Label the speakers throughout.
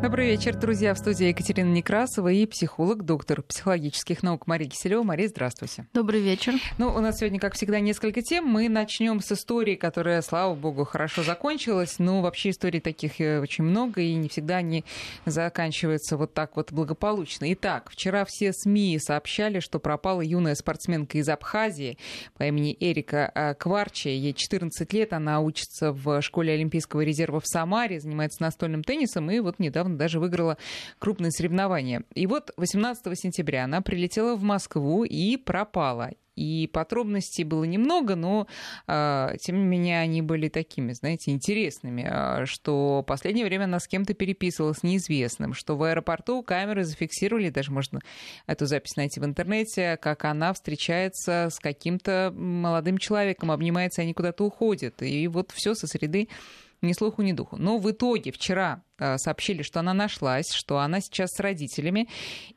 Speaker 1: Добрый вечер, друзья. В студии Екатерина Некрасова и психолог, доктор психологических наук Мария Киселева. Мария, здравствуйте.
Speaker 2: Добрый вечер.
Speaker 1: Ну, у нас сегодня, как всегда, несколько тем. Мы начнем с истории, которая, слава богу, хорошо закончилась. Но вообще историй таких э, очень много, и не всегда они заканчиваются вот так вот благополучно. Итак, вчера все СМИ сообщали, что пропала юная спортсменка из Абхазии по имени Эрика э, Кварчи. Ей 14 лет, она учится в школе Олимпийского резерва в Самаре, занимается настольным теннисом, и вот недавно даже выиграла крупные соревнования. И вот 18 сентября она прилетела в Москву и пропала. И подробностей было немного, но э, тем не менее они были такими, знаете, интересными, э, что в последнее время она с кем-то переписывалась неизвестным, что в аэропорту камеры зафиксировали, даже можно эту запись найти в интернете, как она встречается с каким-то молодым человеком, обнимается, они куда-то уходят. И вот все со среды ни слуху, ни духу. Но в итоге вчера э, сообщили, что она нашлась, что она сейчас с родителями,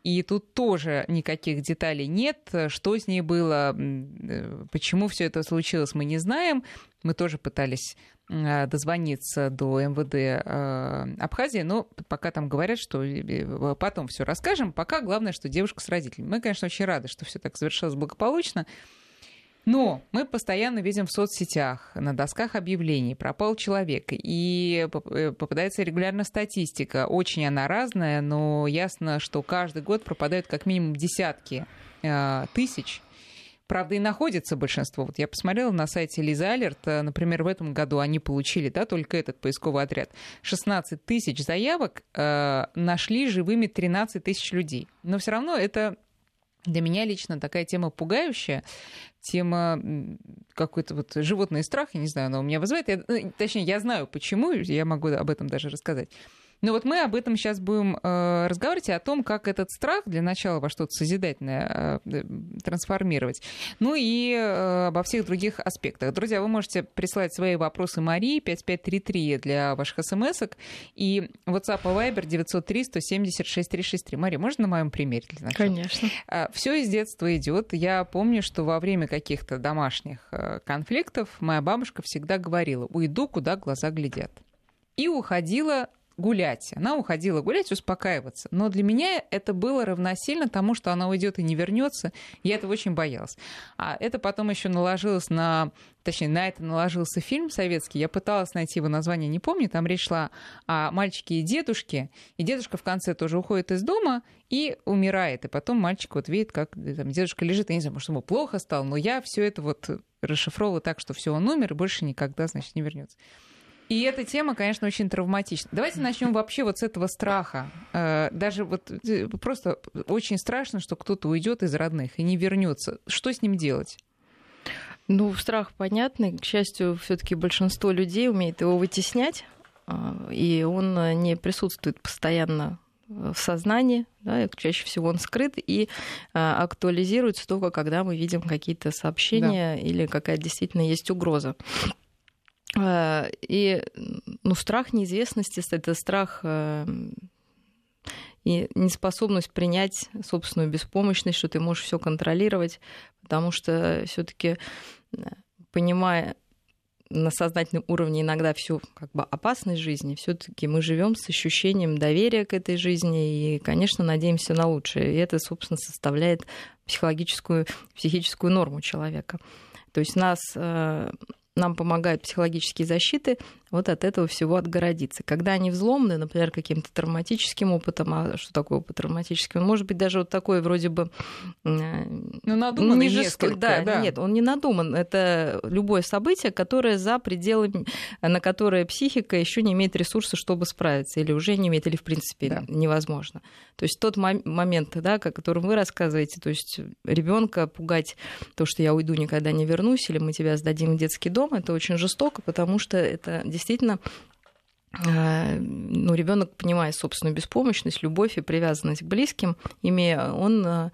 Speaker 1: и тут тоже никаких деталей нет. Что с ней было, э, почему все это случилось, мы не знаем. Мы тоже пытались э, дозвониться до МВД Абхазии, но пока там говорят, что потом все расскажем. Пока главное, что девушка с родителями. Мы, конечно, очень рады, что все так завершилось благополучно. Но мы постоянно видим в соцсетях, на досках объявлений пропал человек, и э, попадается регулярно статистика. Очень она разная, но ясно, что каждый год пропадают как минимум десятки э, тысяч. Правда, и находится большинство. Вот я посмотрела на сайте Лиза Алерт, э, например, в этом году они получили, да, только этот поисковый отряд, 16 тысяч заявок, э, нашли живыми 13 тысяч людей. Но все равно это для меня лично такая тема пугающая, тема какой-то вот животный страх, я не знаю, она у меня вызывает. Я, ну, точнее, я знаю почему, я могу об этом даже рассказать. Но вот мы об этом сейчас будем э, разговаривать, и о том, как этот страх для начала во что-то созидательное э, трансформировать. Ну и э, обо всех других аспектах. Друзья, вы можете прислать свои вопросы Марии 5533 для ваших смс и WhatsApp и Viber 903 176 363. Мария, можно на моем примере для начала?
Speaker 2: Конечно.
Speaker 1: Все из детства идет. Я помню, что во время каких-то домашних э, конфликтов моя бабушка всегда говорила, уйду, куда глаза глядят. И уходила гулять. Она уходила гулять, успокаиваться. Но для меня это было равносильно тому, что она уйдет и не вернется. Я этого очень боялась. А это потом еще наложилось на... Точнее, на это наложился фильм советский. Я пыталась найти его название, не помню. Там речь шла о мальчике и дедушке. И дедушка в конце тоже уходит из дома и умирает. И потом мальчик вот видит, как там, дедушка лежит. Я не знаю, может, ему плохо стало, но я все это вот расшифровывала так, что все, он умер и больше никогда, значит, не вернется. И эта тема, конечно, очень травматична. Давайте начнем вообще вот с этого страха. Э, даже вот э, просто очень страшно, что кто-то уйдет из родных и не вернется. Что с ним делать?
Speaker 2: Ну, страх понятный. К счастью, все-таки большинство людей умеет его вытеснять, а, и он не присутствует постоянно в сознании, да, чаще всего он скрыт и а, актуализируется только когда мы видим какие-то сообщения да. или какая-то действительно есть угроза. Э, и ну, страх неизвестности — это страх э, и неспособность принять собственную беспомощность, что ты можешь все контролировать, потому что все-таки э, понимая на сознательном уровне иногда всю как бы опасность жизни, все-таки мы живем с ощущением доверия к этой жизни и, конечно, надеемся на лучшее. И это, собственно, составляет психологическую, психическую норму человека. То есть нас нам помогают психологические защиты, вот от этого всего отгородиться. Когда они взломаны, например, каким-то травматическим опытом, а что такое опыт травматический? Он может быть даже вот такой вроде бы...
Speaker 1: Ну, надуманный не
Speaker 2: несколько, да, да. Нет, он не надуман. Это любое событие, которое за пределами, на которое психика еще не имеет ресурса, чтобы справиться, или уже не имеет, или в принципе да. невозможно. То есть тот момент, да, о котором вы рассказываете, то есть ребенка пугать то, что я уйду, никогда не вернусь, или мы тебя сдадим в детский дом, это очень жестоко, потому что это действительно э, ну, ребенок, понимая собственную беспомощность, любовь и привязанность к близким, имея, он э,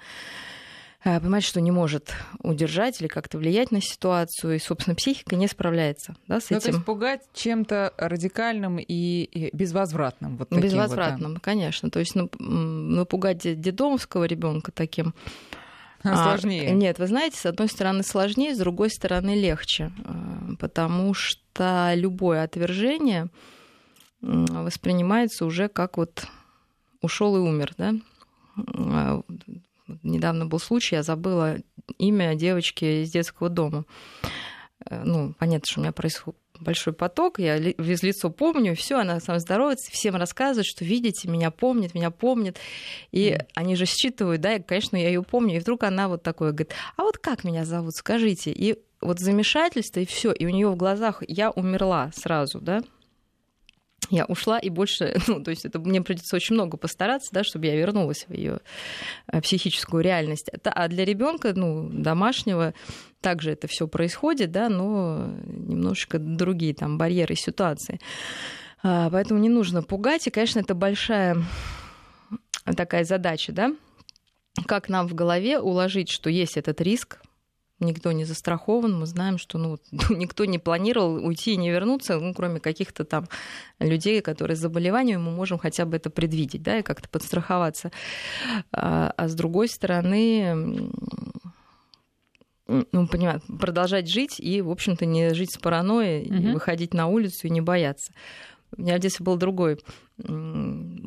Speaker 2: э, понимает, что не может удержать или как-то влиять на ситуацию, и, собственно, психика не справляется да, с ну, этим.
Speaker 1: То есть пугать чем-то радикальным и безвозвратным. Вот
Speaker 2: безвозвратным, вот, да? конечно. То есть ну, напугать детдомовского ребенка таким
Speaker 1: сложнее.
Speaker 2: А, нет, вы знаете, с одной стороны сложнее, с другой стороны легче, а, потому что любое отвержение воспринимается уже как вот ушел и умер, да. А, недавно был случай, я забыла имя девочки из детского дома. Э, ну, понятно, что у меня происходит большой поток, я без лицо помню, все, она сам здоровается, всем рассказывает, что видите, меня помнит, меня помнит. И mm. они же считывают, да, и, конечно, я ее помню. И вдруг она вот такое говорит, а вот как меня зовут, скажите. И вот замешательство, и все, и у нее в глазах я умерла сразу, да, я ушла и больше, ну, то есть это мне придется очень много постараться, да, чтобы я вернулась в ее э, психическую реальность. А для ребенка, ну, домашнего, также это все происходит, да, но немножечко другие там барьеры ситуации. А, поэтому не нужно пугать, и, конечно, это большая такая задача, да, как нам в голове уложить, что есть этот риск, никто не застрахован. Мы знаем, что ну, никто не планировал уйти и не вернуться, ну, кроме каких-то там людей, которые с заболеванием, мы можем хотя бы это предвидеть, да, и как-то подстраховаться. А, а с другой стороны, ну, понимаю, продолжать жить и, в общем-то, не жить с паранойей, угу. выходить на улицу и не бояться. У меня в детстве был другой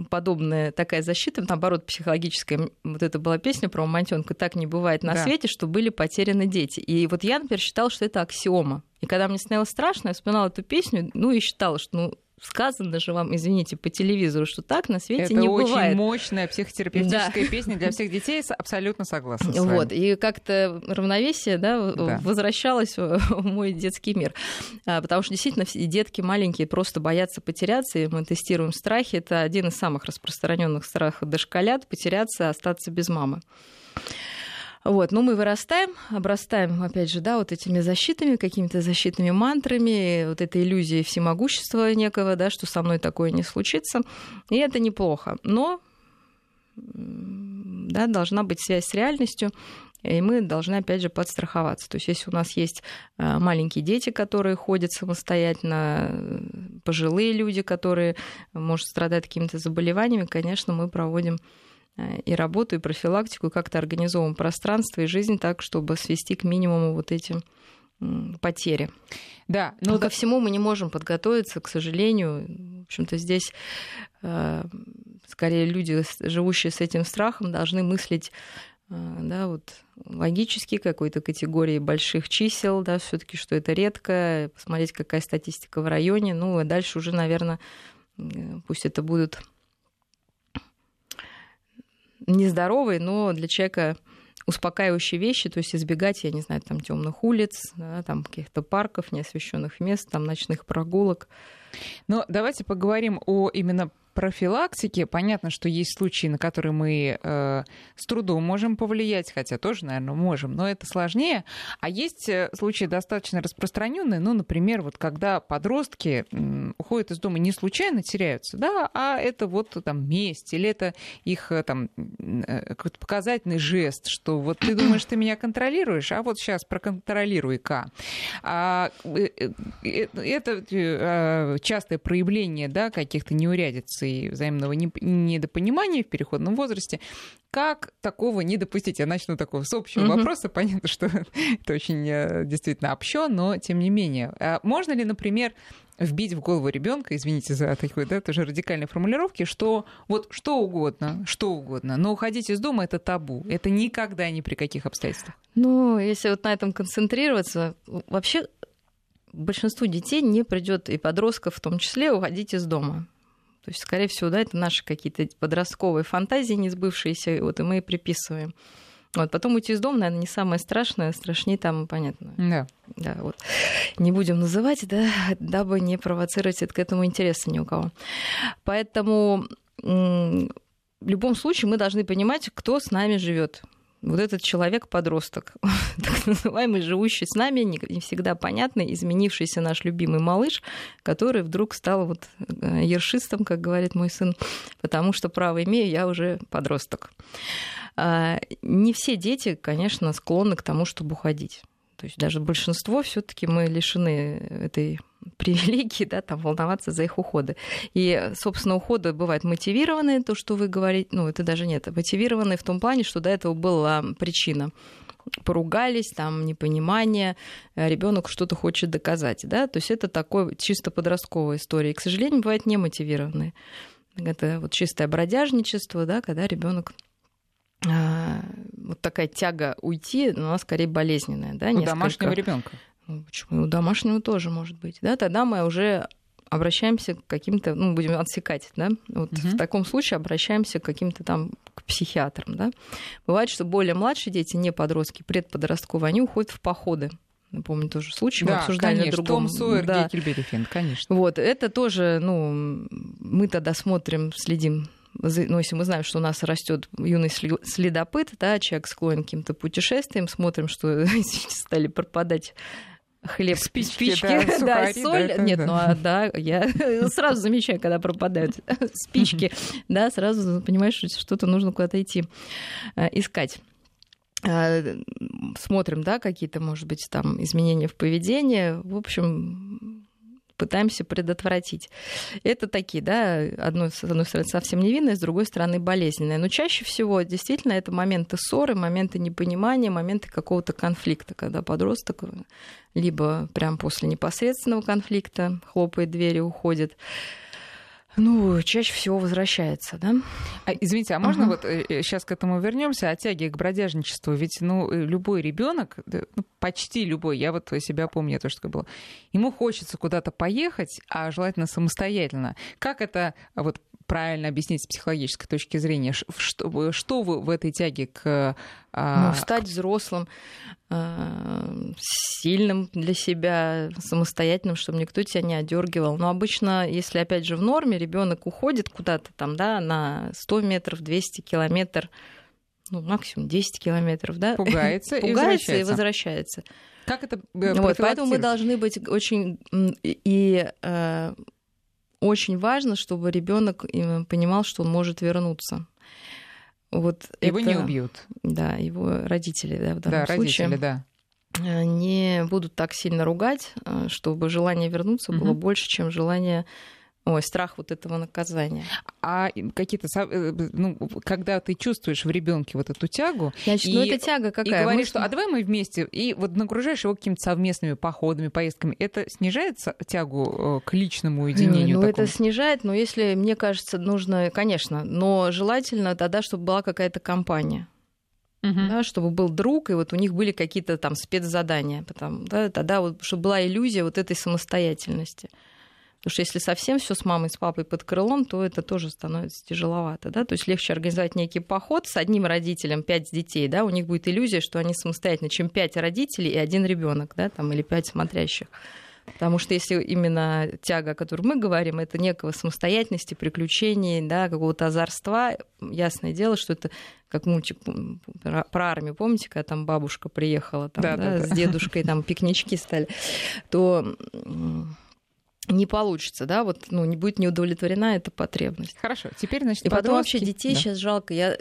Speaker 2: подобная такая защита, наоборот, психологическая. Вот это была песня про мамонтенка «Так не бывает на да. свете», что были потеряны дети. И вот я, например, считала, что это аксиома. И когда мне становилось страшно, я вспоминала эту песню, ну и считала, что ну, сказано же вам, извините, по телевизору, что так на свете
Speaker 1: это
Speaker 2: не бывает.
Speaker 1: Это очень мощная психотерапевтическая да. песня для всех детей, абсолютно согласна. С
Speaker 2: вот, и как-то равновесие да, да. возвращалось в мой детский мир. А, потому что действительно все детки маленькие просто боятся потеряться, и мы тестируем страхи. Это один из самых распространенных страхов дошколят потеряться, остаться без мамы. Вот, но мы вырастаем, обрастаем, опять же, да, вот этими защитами, какими-то защитными мантрами, вот этой иллюзией всемогущества некого, да, что со мной такое не случится. И это неплохо. Но да, должна быть связь с реальностью, и мы должны, опять же, подстраховаться. То есть, если у нас есть э, маленькие дети, которые ходят самостоятельно, пожилые люди, которые, может, страдают какими-то заболеваниями, конечно, мы проводим Э, и работу, и профилактику, и как-то организовываем пространство и жизнь так, чтобы свести к минимуму вот эти потери.
Speaker 1: Да,
Speaker 2: но ко всему мы не можем подготовиться, к сожалению. В общем-то, здесь э, скорее люди, живущие с этим страхом, должны мыслить э, да, вот, логически какой-то категории больших чисел, да, все-таки, что это редко, посмотреть, какая статистика в районе. Ну, а дальше уже, наверное, пусть это будут нездоровые, но для человека успокаивающие вещи, то есть избегать, я не знаю, там темных улиц, да, там каких-то парков, неосвещенных мест, там ночных прогулок.
Speaker 1: Но давайте поговорим о именно профилактике понятно, что есть случаи, на которые мы э, с трудом можем повлиять, хотя тоже, наверное, можем, но это сложнее. А есть э, случаи достаточно распространенные, ну, например, вот когда подростки уходят из дома не случайно теряются, да, а это вот там месть или это их э, там э, какой-то показательный жест, что вот ты думаешь, ты меня контролируешь, а вот сейчас проконтролируй-ка. А, э, это э, частое проявление, да, каких-то неурядиц и взаимного недопонимания в переходном возрасте. Как такого не допустить? Я начну такого с общего mm-hmm. вопроса. Понятно, что это очень э, действительно общо, но тем не менее. А можно ли, например, вбить в голову ребенка, извините за такой, да, тоже радикальной формулировки, что вот что угодно, что угодно, но уходить из дома это табу, это никогда ни при каких обстоятельствах.
Speaker 2: Ну, если вот на этом концентрироваться, вообще большинству детей не придет и подростков в том числе уходить из дома. То есть, скорее всего, да, это наши какие-то подростковые фантазии не сбывшиеся, вот, и мы и приписываем. Вот, потом уйти из дома, наверное, не самое страшное, страшнее там, понятно.
Speaker 1: Да.
Speaker 2: Да, вот. Не будем называть, да, дабы не провоцировать к этому интереса ни у кого. Поэтому в любом случае мы должны понимать, кто с нами живет вот этот человек-подросток, так называемый, живущий с нами, не всегда понятный, изменившийся наш любимый малыш, который вдруг стал вот э, ершистом, как говорит мой сын, потому что право имею, я уже подросток. А, не все дети, конечно, склонны к тому, чтобы уходить. То есть даже большинство все-таки мы лишены этой привилегии, да, там волноваться за их уходы. И, собственно, уходы бывают мотивированные, то, что вы говорите, ну, это даже нет, мотивированные в том плане, что до этого была причина поругались, там непонимание, ребенок что-то хочет доказать, да, то есть это такой чисто подростковая история. И, к сожалению, бывает немотивированные. Это вот чистое бродяжничество, да, когда ребенок а, вот такая тяга уйти, но она скорее болезненная, да,
Speaker 1: у несколько... домашнего ребенка.
Speaker 2: Ну, почему? У домашнего тоже может быть, да. Тогда мы уже обращаемся к каким-то, ну, будем отсекать, да, вот угу. в таком случае обращаемся к каким-то там к психиатрам, да. Бывает, что более младшие дети, не подростки, предподростковые, они уходят в походы. Напомню, тоже случай,
Speaker 1: да,
Speaker 2: мы обсуждали
Speaker 1: конечно,
Speaker 2: на другом.
Speaker 1: Том Сойер, да. Геккельбери Финн, конечно.
Speaker 2: Вот, это тоже, ну, мы тогда смотрим, следим ну, если мы знаем, что у нас растет юный следопыт, да, человек склонен к каким-то путешествиям, смотрим, что стали пропадать хлеб, спички, спички да, да, соль. Да, Нет, да. ну а да, я сразу замечаю, когда пропадают спички, да, сразу понимаешь, что что-то нужно куда-то идти э, искать э, смотрим, да, какие-то, может быть, там изменения в поведении. В общем, пытаемся предотвратить. Это такие, да, одной, с одной стороны, совсем невинные, с другой стороны, болезненные. Но чаще всего действительно это моменты ссоры, моменты непонимания, моменты какого-то конфликта, когда подросток либо прям после непосредственного конфликта хлопает дверь и уходит, ну, чаще всего возвращается, да?
Speaker 1: А, извините, а можно uh-huh. вот сейчас э, к этому вернемся, о тяге к бродяжничеству? Ведь, ну, э, любой ребенок, ну, почти любой, я вот себя помню, это что было, ему хочется куда-то поехать, а желательно самостоятельно. Как это вот правильно объяснить с психологической точки зрения? Что, что вы в этой тяге к...
Speaker 2: А, ну, стать взрослым, а, сильным для себя, самостоятельным, чтобы никто тебя не одергивал. Но обычно, если опять же в норме, ребенок уходит куда-то там, да, на 100 метров, 200 километров, ну, максимум 10 километров, да?
Speaker 1: Пугается, и
Speaker 2: Пугается и возвращается.
Speaker 1: Как это
Speaker 2: вот, Поэтому мы должны быть очень и э, очень важно, чтобы ребенок понимал, что он может вернуться.
Speaker 1: Вот его это, не убьют.
Speaker 2: Да, его родители, да, в данном
Speaker 1: да,
Speaker 2: случае.
Speaker 1: Родители, да
Speaker 2: не будут так сильно ругать, э, чтобы желание вернуться угу. было больше, чем желание Ой, страх вот этого наказания.
Speaker 1: А какие-то, э, ну, когда ты чувствуешь в ребенке вот эту тягу,
Speaker 2: Значит, ну, и, ну это тяга какая?
Speaker 1: И говоришь, что а давай мы вместе, и вот нагружаешь его какими-то совместными походами, поездками, это снижает тягу э, к личному уединению?
Speaker 2: Ну,
Speaker 1: такому?
Speaker 2: это снижает, но если, мне кажется, нужно, конечно, но желательно тогда, чтобы была какая-то компания. Угу. Да, чтобы был друг, и вот у них были какие-то там спецзадания, потому, да, тогда вот, чтобы была иллюзия вот этой самостоятельности. Потому что если совсем все с мамой, с папой под крылом, то это тоже становится тяжеловато. Да? То есть легче организовать некий поход с одним родителем, пять детей. Да? У них будет иллюзия, что они самостоятельны, чем пять родителей и один ребенок, да? там, или пять смотрящих. Потому что если именно тяга, о которой мы говорим, это некого самостоятельности, приключений, да, какого-то озорства, ясное дело, что это как мультик про армию, помните, когда там бабушка приехала там, да, да, да, с дедушкой, там пикнички стали, то не получится, да, вот, ну, не будет не удовлетворена эта потребность.
Speaker 1: Хорошо, теперь, значит,
Speaker 2: И потом вообще детей да. сейчас жалко. Я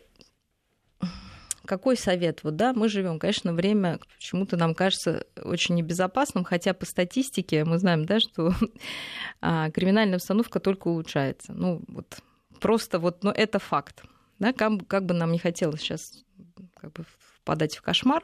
Speaker 2: какой совет? Вот да, мы живем, конечно, время почему-то нам кажется очень небезопасным, хотя по статистике мы знаем, да, что а, криминальная обстановка только улучшается. Ну вот просто вот, но ну, это факт. Да, как, как бы нам не хотелось сейчас как бы впадать в кошмар.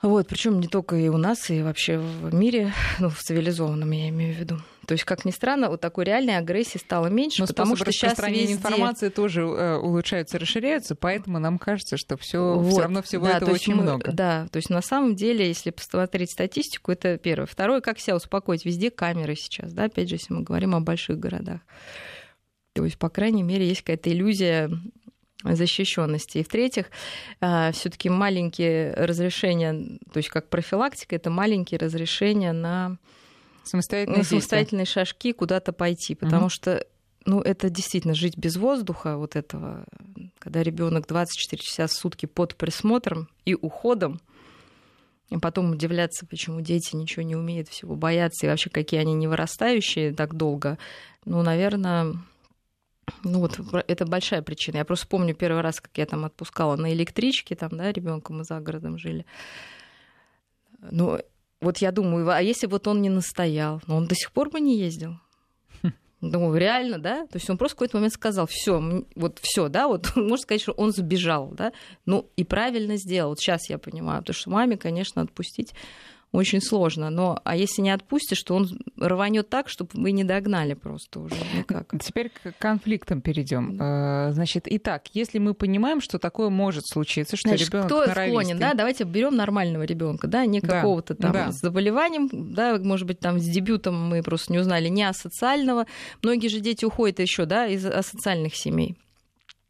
Speaker 2: Вот, причем не только и у нас, и вообще в мире, ну, в цивилизованном, я имею в виду. То есть, как ни странно, вот такой реальной агрессии стало меньше,
Speaker 1: Но
Speaker 2: потому что сейчас
Speaker 1: везде... информации тоже э, улучшаются, расширяются, поэтому нам кажется, что все вот, все равно всего да, этого очень мы, много.
Speaker 2: Да, то есть на самом деле, если посмотреть статистику, это первое. Второе, как себя успокоить? Везде камеры сейчас, да, опять же, если мы говорим о больших городах. То есть, по крайней мере, есть какая-то иллюзия защищенности. И в-третьих, а, все-таки маленькие разрешения, то есть как профилактика, это маленькие разрешения на
Speaker 1: самостоятельные, на
Speaker 2: самостоятельные шажки куда-то пойти, потому угу. что ну, это действительно жить без воздуха, вот этого, когда ребенок 24 часа в сутки под присмотром и уходом, и потом удивляться, почему дети ничего не умеют, всего боятся, и вообще какие они не вырастающие так долго. Ну, наверное, ну вот это большая причина. Я просто помню первый раз, как я там отпускала на электричке, там, да, ребенка мы за городом жили. Ну, вот я думаю, а если вот он не настоял, но ну, он до сих пор бы не ездил. Ну, реально, да? То есть он просто в какой-то момент сказал, все, вот все, да, вот можно сказать, что он сбежал, да? Ну, и правильно сделал. Вот сейчас я понимаю, потому что маме, конечно, отпустить очень сложно. Но а если не отпустишь, то он рванет так, чтобы вы не догнали просто уже никак.
Speaker 1: Теперь к конфликтам перейдем. Да. Значит, итак, если мы понимаем, что такое может случиться, что ребенок
Speaker 2: кто склонен, да, давайте берем нормального ребенка, да, не какого-то там да. с заболеванием, да, может быть, там с дебютом мы просто не узнали, не асоциального. Многие же дети уходят еще, да, из асоциальных семей.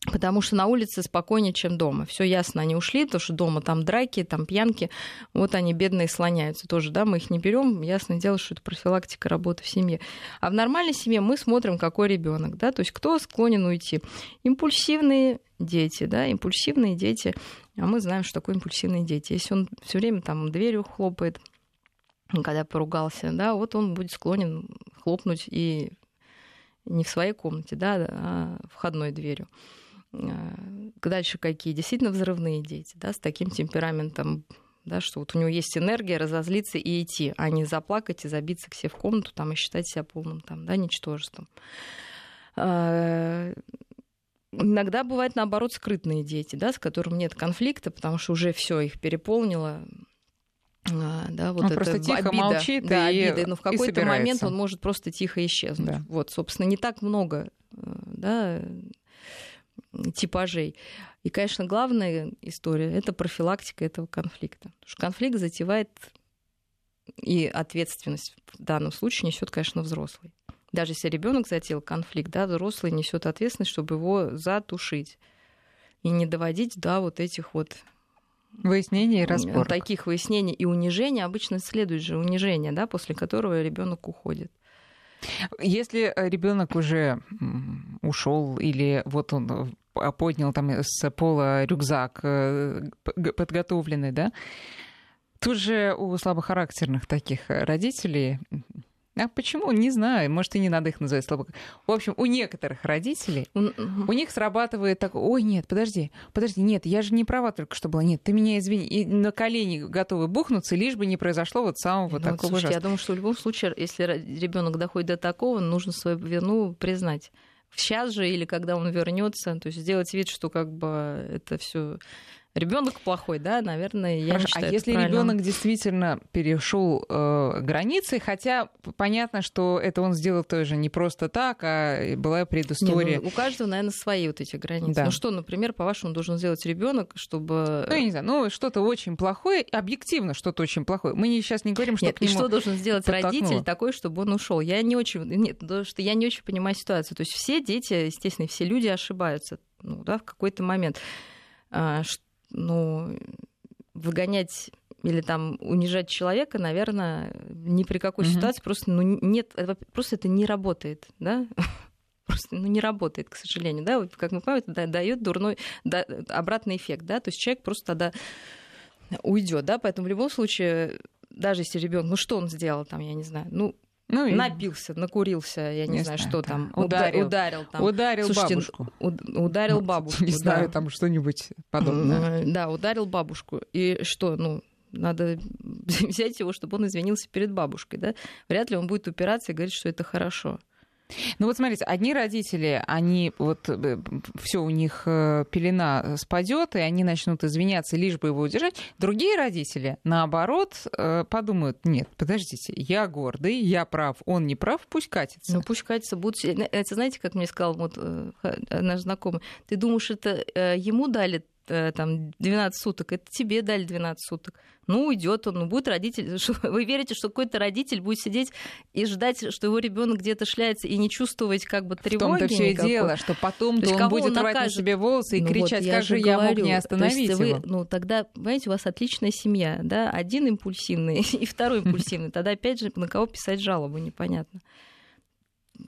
Speaker 2: Потому что на улице спокойнее, чем дома. Все ясно, они ушли, потому что дома там драки, там пьянки. Вот они бедные слоняются тоже, да, мы их не берем. Ясное дело, что это профилактика работы в семье. А в нормальной семье мы смотрим, какой ребенок, да, то есть кто склонен уйти. Импульсивные дети, да, импульсивные дети. А мы знаем, что такое импульсивные дети. Если он все время там дверью хлопает, когда поругался, да, вот он будет склонен хлопнуть и не в своей комнате, да, а входной дверью. А, дальше какие? Действительно взрывные дети, да, с таким темпераментом, да, что вот у него есть энергия разозлиться и идти, а не заплакать и забиться к себе в комнату там, и считать себя полным там, да, ничтожеством. А, иногда бывает наоборот скрытные дети, да, с которыми нет конфликта, потому что уже все их переполнило,
Speaker 1: а, да, вот он это просто тихо обида, молчит
Speaker 2: да, и обида. Но в какой-то момент он может просто тихо исчезнуть. Да. Вот, собственно, не так много э, да, типажей. И, конечно, главная история — это профилактика этого конфликта. Потому что конфликт затевает и ответственность в данном случае несет, конечно, взрослый. Даже если ребенок затеял конфликт, да, взрослый несет ответственность, чтобы его затушить и не доводить до вот этих вот
Speaker 1: Выяснений и разборок.
Speaker 2: Таких выяснений и унижения обычно следует же унижение, да, после которого ребенок уходит.
Speaker 1: Если ребенок уже ушел или вот он э, поднял там с пола рюкзак э, подготовленный, да, тут же у слабохарактерных таких родителей а почему? Не знаю. Может, и не надо их называть слабо. В общем, у некоторых родителей, у них срабатывает так, ой, нет, подожди, подожди, нет, я же не права только что была. Нет, ты меня извини. И на колени готовы бухнуться, лишь бы не произошло вот самого ну, такого
Speaker 2: слушайте, Я думаю, что в любом случае, если ребенок доходит до такого, нужно свою вину признать сейчас же или когда он вернется, то есть сделать вид, что как бы это все ребенок плохой, да, наверное, я Хорошо. не считаю.
Speaker 1: А если ребенок действительно перешел э, границы, хотя понятно, что это он сделал тоже не просто так, а была предыстория. Не,
Speaker 2: ну, у каждого, наверное, свои вот эти границы. Да. Ну что, например, по-вашему, должен сделать ребенок, чтобы.
Speaker 1: Ну, я не знаю, ну что-то очень плохое, объективно что-то очень плохое. Мы сейчас не говорим, что
Speaker 2: Нет,
Speaker 1: к нему
Speaker 2: и что должен сделать подтолкнуло. родитель такой, чтобы он ушел? Я не очень, нет, потому что я не очень понимаю ситуацию. То есть все дети, естественно, все люди ошибаются, ну да, в какой-то момент. А, ну, выгонять или там унижать человека, наверное, ни при какой угу. ситуации просто ну, нет, просто это не работает, да? Просто ну, не работает, к сожалению, да, вот, как мы понимаем, это дает дурной да, обратный эффект, да, то есть человек просто тогда уйдет, да, поэтому в любом случае, даже если ребенок, ну что он сделал там, я не знаю, ну ну, напился, накурился, я не, не знаю, знаю, что там,
Speaker 1: ударил,
Speaker 2: ударил, там.
Speaker 1: ударил Слушайте, бабушку,
Speaker 2: ударил бабушку,
Speaker 1: не знаю, да. там что-нибудь подобное.
Speaker 2: Да, ударил бабушку, и что, ну надо взять его, чтобы он извинился перед бабушкой, да? Вряд ли он будет упираться и говорить, что это хорошо.
Speaker 1: Ну вот смотрите, одни родители, они вот э, все у них э, пелена спадет, и они начнут извиняться, лишь бы его удержать. Другие родители, наоборот, э, подумают, нет, подождите, я гордый, я прав, он не прав, пусть катится.
Speaker 2: Ну пусть катится, будут... Это знаете, как мне сказал вот наш знакомый, ты думаешь, это ему дали там 12 суток, это тебе дали 12 суток. Ну, уйдет он, ну, будет родитель. Вы верите, что какой-то родитель будет сидеть и ждать, что его ребенок где-то шляется и не чувствовать как бы тревоги
Speaker 1: В том-то все и дело, что потом то он будет он рвать на себе волосы и ну, кричать, вот, как же я говорю, мог не остановить
Speaker 2: его. Вы, ну, тогда, понимаете, у вас отличная семья, да, один импульсивный и второй импульсивный. Тогда, опять же, на кого писать жалобу, непонятно.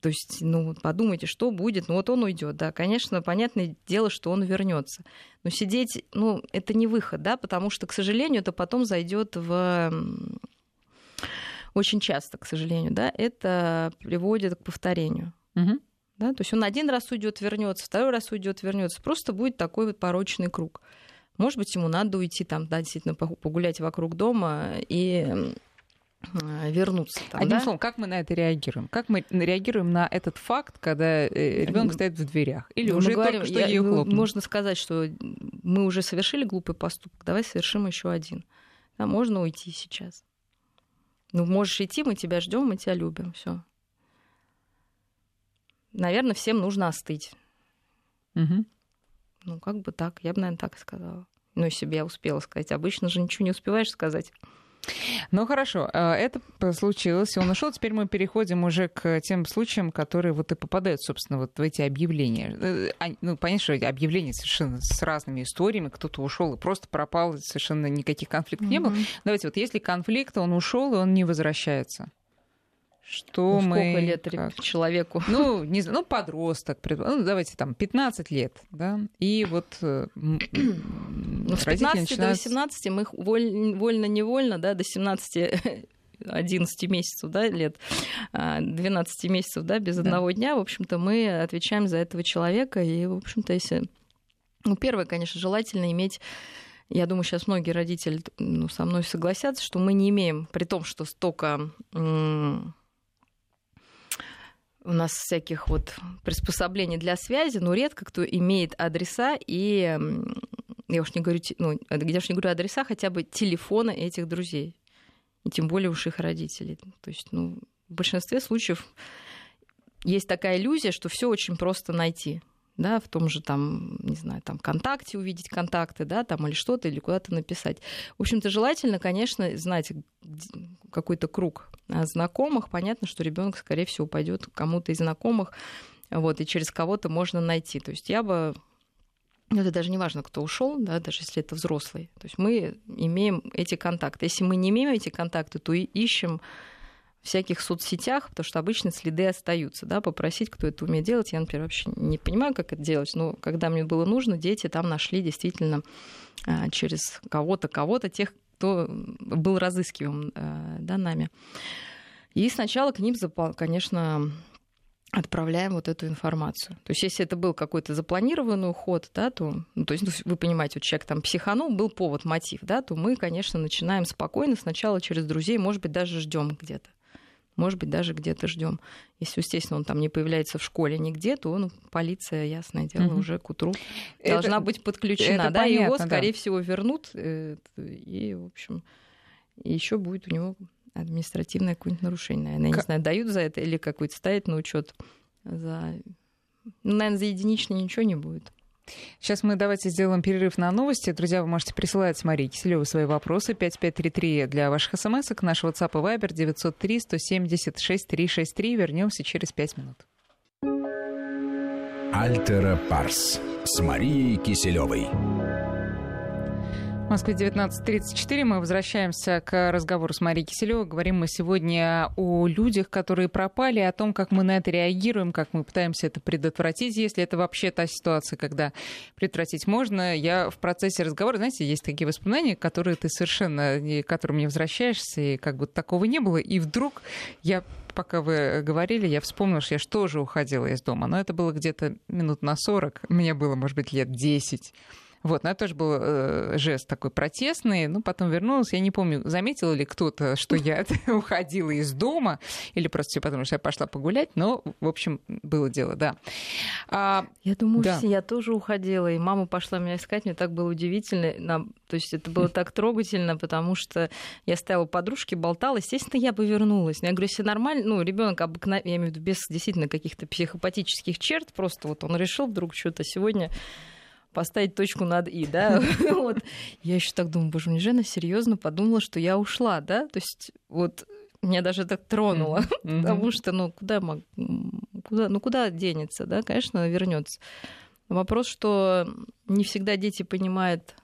Speaker 2: То есть, ну, подумайте, что будет. Ну, вот он уйдет, да. Конечно, понятное дело, что он вернется. Но сидеть, ну, это не выход, да, потому что, к сожалению, это потом зайдет в очень часто, к сожалению, да, это приводит к повторению. Угу. Да? То есть он один раз уйдет, вернется, второй раз уйдет, вернется. Просто будет такой вот порочный круг. Может быть, ему надо уйти там, да, действительно погулять вокруг дома и вернуться. Там,
Speaker 1: Одним
Speaker 2: да?
Speaker 1: словом, как мы на это реагируем? Как мы реагируем на этот факт, когда э, ребенок стоит в дверях? Или ну, уже говорим, только что я, ее ну, хлопнул?
Speaker 2: Можно сказать, что мы уже совершили глупый поступок, давай совершим еще один. Да, можно уйти сейчас. Ну, можешь идти, мы тебя ждем, мы тебя любим. Все. Наверное, всем нужно остыть.
Speaker 1: Угу.
Speaker 2: Ну, как бы так, я бы, наверное, так сказала. Ну, если бы я успела сказать. Обычно же ничего не успеваешь сказать.
Speaker 1: Ну хорошо, э, это случилось, он ушел. Теперь мы переходим уже к тем случаям, которые вот и попадают, собственно, вот в эти объявления. Э, ну, понятно, что объявления совершенно с разными историями. Кто-то ушел и просто пропал, совершенно никаких конфликтов mm-hmm. не было. Давайте вот, если конфликт, он ушел и он не возвращается что
Speaker 2: ну,
Speaker 1: мы...
Speaker 2: Сколько лет как? человеку?
Speaker 1: Ну, не знаю, ну, подросток, ну, давайте там 15 лет, да, и вот
Speaker 2: э, ну, с 15 начинают... до 18 мы их вольно-невольно, да, до 17 11 месяцев, да, лет, 12 а, месяцев, да, без да. одного дня, в общем-то, мы отвечаем за этого человека, и, в общем-то, если... Ну, первое, конечно, желательно иметь я думаю, сейчас многие родители ну, со мной согласятся, что мы не имеем, при том, что столько у нас всяких вот приспособлений для связи, но редко кто имеет адреса и я уж не говорю, ну, я уж не говорю адреса, хотя бы телефона этих друзей. И тем более уж их родителей. То есть, ну, в большинстве случаев есть такая иллюзия, что все очень просто найти да, в том же там, не знаю, там ВКонтакте увидеть контакты, да, там или что-то, или куда-то написать. В общем-то, желательно, конечно, знать какой-то круг а, знакомых. Понятно, что ребенок, скорее всего, пойдет кому-то из знакомых, вот, и через кого-то можно найти. То есть я бы ну, это даже не важно, кто ушел, да, даже если это взрослый. То есть мы имеем эти контакты. Если мы не имеем эти контакты, то и ищем всяких соцсетях, потому что обычно следы остаются, да, попросить, кто это умеет делать. Я, например, вообще не понимаю, как это делать, но когда мне было нужно, дети там нашли действительно а, через кого-то, кого-то, тех, кто был разыскиваем а, да, нами. И сначала к ним, конечно, отправляем вот эту информацию. То есть, если это был какой-то запланированный уход, да, то, ну, то есть, ну, вы понимаете, вот человек там психанул, был повод, мотив, да, то мы, конечно, начинаем спокойно, сначала через друзей, может быть, даже ждем где-то может быть, даже где-то ждем. Если, естественно, он там не появляется в школе нигде, то он, полиция, ясное дело, угу. уже к утру это, должна быть подключена. Это да, понятно, его, скорее да. всего, вернут, э, и, в общем, еще будет у него административное какое-нибудь нарушение. Наверное, я не знаю, дают за это или какой-то ставят на учет за... Ну, наверное, за единичный ничего не будет.
Speaker 1: Сейчас мы давайте сделаем перерыв на новости. Друзья, вы можете присылать Марии Киселевой свои вопросы. 5533 для ваших смс -ок. Наш WhatsApp и Viber 903 176 363. Вернемся через 5 минут.
Speaker 3: Альтера Парс с Марией Киселевой.
Speaker 1: В Москве 19.34. Мы возвращаемся к разговору с Марией Киселевой. Говорим мы сегодня о людях, которые пропали, о том, как мы на это реагируем, как мы пытаемся это предотвратить, если это вообще та ситуация, когда предотвратить можно. Я в процессе разговора, знаете, есть такие воспоминания, которые ты совершенно, к которым не возвращаешься, и как бы такого не было. И вдруг я пока вы говорили, я вспомнила, что я же тоже уходила из дома. Но это было где-то минут на 40. Мне было, может быть, лет 10. Вот, но это тоже был э, жест такой протестный. Ну, потом вернулась. Я не помню, заметил ли кто-то, что я уходила из дома, или просто все потому, что я пошла погулять. Но, в общем, было дело, да.
Speaker 2: А, я думаю, да. все, я тоже уходила, и мама пошла меня искать. Мне так было удивительно. Нам, то есть это было так трогательно, потому что я стояла у подружки, болтала. Естественно, я бы вернулась. Но я говорю, если нормально, ну, ребенок обыкновенный, я имею в виду без действительно каких-то психопатических черт, просто вот он решил вдруг что-то сегодня поставить точку над «и», да, вот. Я еще так думаю, боже, неужели серьезно подумала, что я ушла, да, то есть вот меня даже так тронуло, mm-hmm. потому что, ну, куда, куда, ну, куда денется, да, конечно, вернется. Вопрос, что не всегда дети понимают,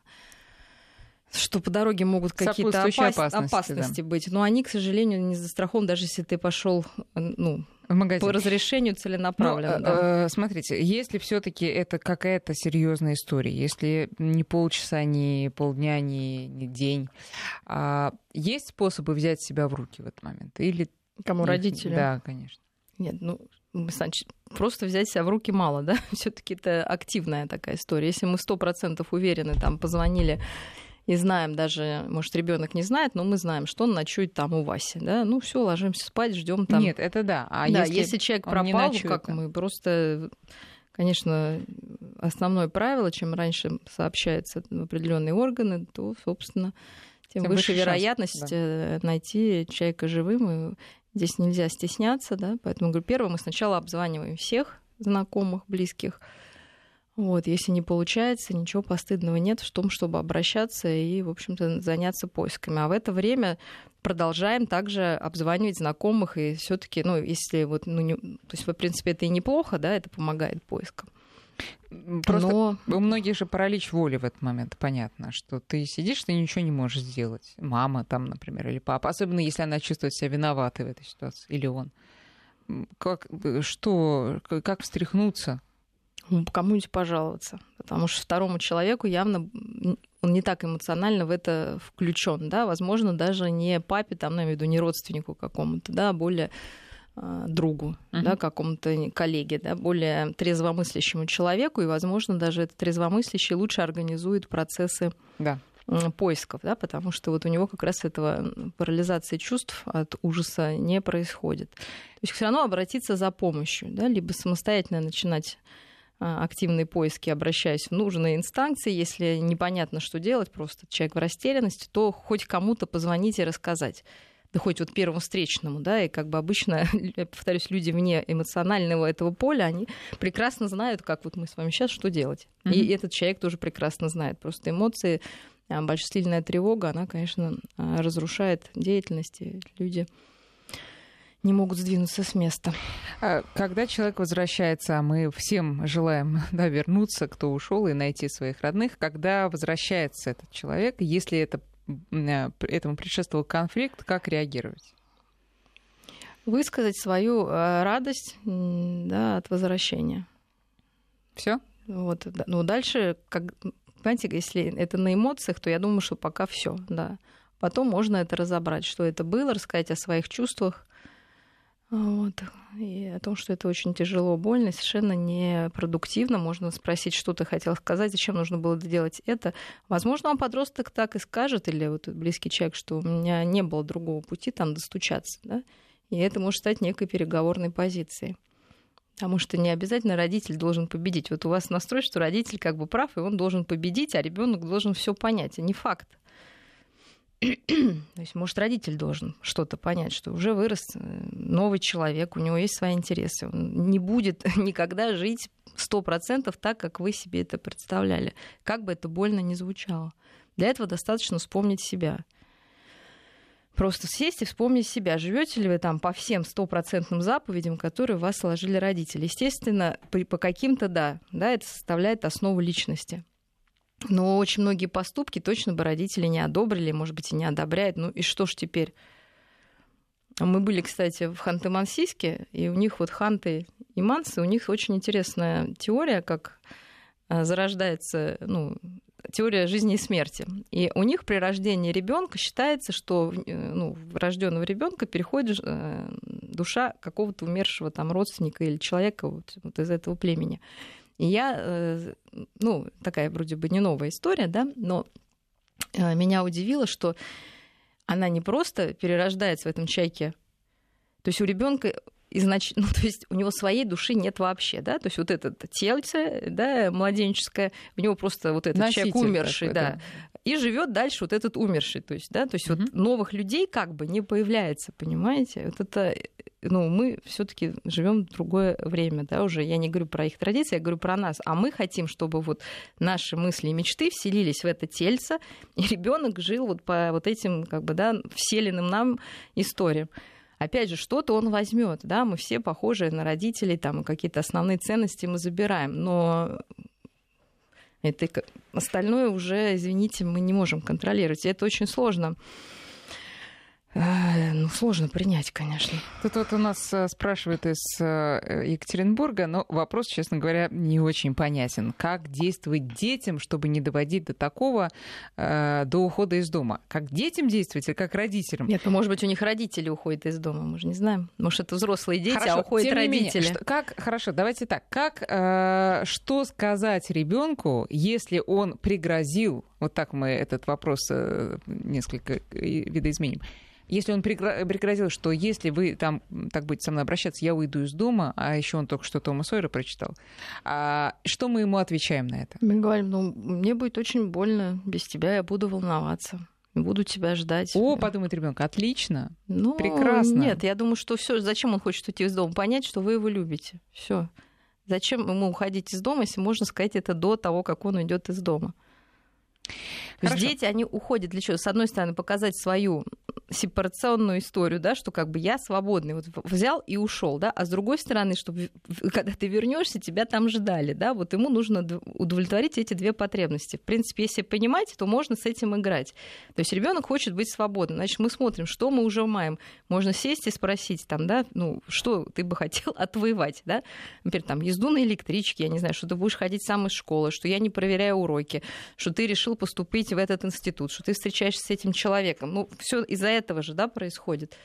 Speaker 2: что по дороге могут какие-то опас... опасности, опасности да. быть. Но они, к сожалению, не застрахованы, даже если ты пошел ну, в магазин. По разрешению целенаправленно. Ну,
Speaker 1: да. э, смотрите, если все-таки это какая-то серьезная история, если не полчаса, не полдня, не, не день, а есть способы взять себя в руки в этот момент? Или
Speaker 2: Кому родители?
Speaker 1: Да, конечно.
Speaker 2: Нет, ну значит, просто взять себя в руки мало, да? Все-таки это активная такая история. Если мы сто процентов уверены, там позвонили и знаем даже, может, ребенок не знает, но мы знаем, что он ночует там у Васи, да, ну все, ложимся спать, ждем там.
Speaker 1: Нет, это да.
Speaker 2: А да, если, если человек пропал, ночует, как мы просто, конечно, основное правило, чем раньше сообщается в определенные органы, то, собственно, тем, тем выше, выше вероятность шанс, да. Э, найти человека живым. И здесь нельзя стесняться, да. Поэтому говорю, первое, мы сначала обзваниваем всех знакомых, близких. Вот, если не получается, ничего постыдного нет в том, чтобы обращаться и, в общем-то, заняться поисками. А в это время продолжаем также обзванивать знакомых, и все таки ну, если вот, ну, не, то есть, в принципе, это и неплохо, да, это помогает поискам.
Speaker 1: Просто Но... у многих же паралич воли в этот момент, понятно, что ты сидишь, ты ничего не можешь сделать. Мама там, например, или папа, особенно если она чувствует себя виноватой в этой ситуации, или он. Как, что, как встряхнуться?
Speaker 2: Кому-нибудь пожаловаться. Потому что второму человеку явно он не так эмоционально в это включен, да, возможно, даже не папе, там, ну, виду, не родственнику какому-то, да, а более а, другу, uh-huh. да, какому-то коллеге, да, более трезвомыслящему человеку, и, возможно, даже этот трезвомыслящий лучше организует процессы да. поисков, да, потому что вот у него как раз этого парализации чувств от ужаса не происходит. То есть все равно обратиться за помощью, да, либо самостоятельно начинать активные поиски, обращаясь в нужные инстанции. Если непонятно, что делать, просто человек в растерянности, то хоть кому-то позвонить и рассказать да хоть вот первому встречному, да, и как бы обычно, я повторюсь, люди вне эмоционального этого поля, они прекрасно знают, как вот мы с вами сейчас, что делать. Mm-hmm. И этот человек тоже прекрасно знает. Просто эмоции, а, большая сильная тревога, она, конечно, а, разрушает деятельность, и люди не могут сдвинуться с места.
Speaker 1: А когда человек возвращается, а мы всем желаем да, вернуться, кто ушел и найти своих родных, когда возвращается этот человек, если это Э, этому предшествовал конфликт, как реагировать?
Speaker 2: Высказать свою э, радость да, от возвращения.
Speaker 1: Все?
Speaker 2: Вот, ну дальше, как, понимаете, если это на эмоциях, то я думаю, что пока все, да. Потом можно это разобрать, что это было, рассказать о своих чувствах, вот. И о том, что это очень тяжело, больно, совершенно непродуктивно. Можно спросить, что ты хотел сказать, зачем нужно было делать это. Возможно, он подросток так и скажет, или вот близкий человек, что у меня не было другого пути там достучаться. Да? И это может стать некой переговорной позицией. Потому что не обязательно родитель должен победить. Вот у вас настрой, что родитель как бы прав, и он должен победить, а ребенок должен все понять. Это не факт. То есть, может, родитель должен что-то понять, что уже вырос э, новый человек, у него есть свои интересы. Он не будет никогда жить сто процентов так, как вы себе это представляли. Как бы это больно ни звучало. Для этого достаточно вспомнить себя. Просто сесть и вспомнить себя. Живете ли вы там по всем стопроцентным заповедям, которые вас сложили родители? Естественно, по каким-то да, да, это составляет основу личности. Но очень многие поступки точно бы родители не одобрили, может быть, и не одобряют. Ну и что ж теперь? Мы были, кстати, в Ханты-Мансийске, и у них вот ханты и мансы, у них очень интересная теория, как э, зарождается ну, теория жизни и смерти. И у них при рождении ребенка считается, что э, ну, в рожденного ребенка переходит э, душа какого-то умершего там родственника или человека вот, вот из этого племени. И я, э, ну, такая вроде бы не новая история, да, но э, меня удивило, что она не просто перерождается в этом чайке, то есть у ребенка изнач... ну, то есть у него своей души нет вообще, да, то есть вот это тельце, да, младенческое, у него просто вот этот Носитель человек умерший, такой, да, да, и живет дальше вот этот умерший, то есть, да, то есть mm-hmm. вот новых людей как бы не появляется, понимаете, вот это ну, мы все-таки живем в другое время, да, уже я не говорю про их традиции, я говорю про нас. А мы хотим, чтобы вот наши мысли и мечты вселились в это тельце, и ребенок жил вот по вот этим, как бы, да, вселенным нам историям. Опять же, что-то он возьмет, да, мы все похожи на родителей, там какие-то основные ценности мы забираем, но это остальное уже, извините, мы не можем контролировать. И это очень сложно ну, сложно принять, конечно.
Speaker 1: Тут вот у нас э, спрашивают из э, Екатеринбурга, но вопрос, честно говоря, не очень понятен. Как действовать детям, чтобы не доводить до такого, э, до ухода из дома? Как детям действовать или как родителям?
Speaker 2: Нет, ну, может быть, у них родители уходят из дома, мы же не знаем. Может, это взрослые дети, а хорошо, а уходят родители. Менее,
Speaker 1: что, как, хорошо, давайте так. Как, э, что сказать ребенку, если он пригрозил, вот так мы этот вопрос э, несколько видоизменим, если он пригрозил, что если вы там так будете со мной обращаться, я уйду из дома, а еще он только что Тома Сойера прочитал, а что мы ему отвечаем на это?
Speaker 2: Мы говорим, ну, мне будет очень больно без тебя, я буду волноваться. буду тебя ждать.
Speaker 1: О, подумает ребенок, отлично.
Speaker 2: Ну,
Speaker 1: прекрасно.
Speaker 2: Нет, я думаю, что все, зачем он хочет уйти из дома? Понять, что вы его любите. Все. Зачем ему уходить из дома, если можно сказать это до того, как он уйдет из дома? То есть дети, они уходят для чего? С одной стороны, показать свою сепарационную историю, да, что как бы я свободный, вот взял и ушел, да, а с другой стороны, чтобы когда ты вернешься, тебя там ждали, да, вот ему нужно удовлетворить эти две потребности. В принципе, если понимать, то можно с этим играть. То есть ребенок хочет быть свободным, значит, мы смотрим, что мы уже маем. Можно сесть и спросить там, да, ну, что ты бы хотел отвоевать, да, например, там, езду на электричке, я не знаю, что ты будешь ходить сам из школы, что я не проверяю уроки, что ты решил поступить в этот институт, что ты встречаешься с этим человеком. Ну, все из-за этого же да, происходит.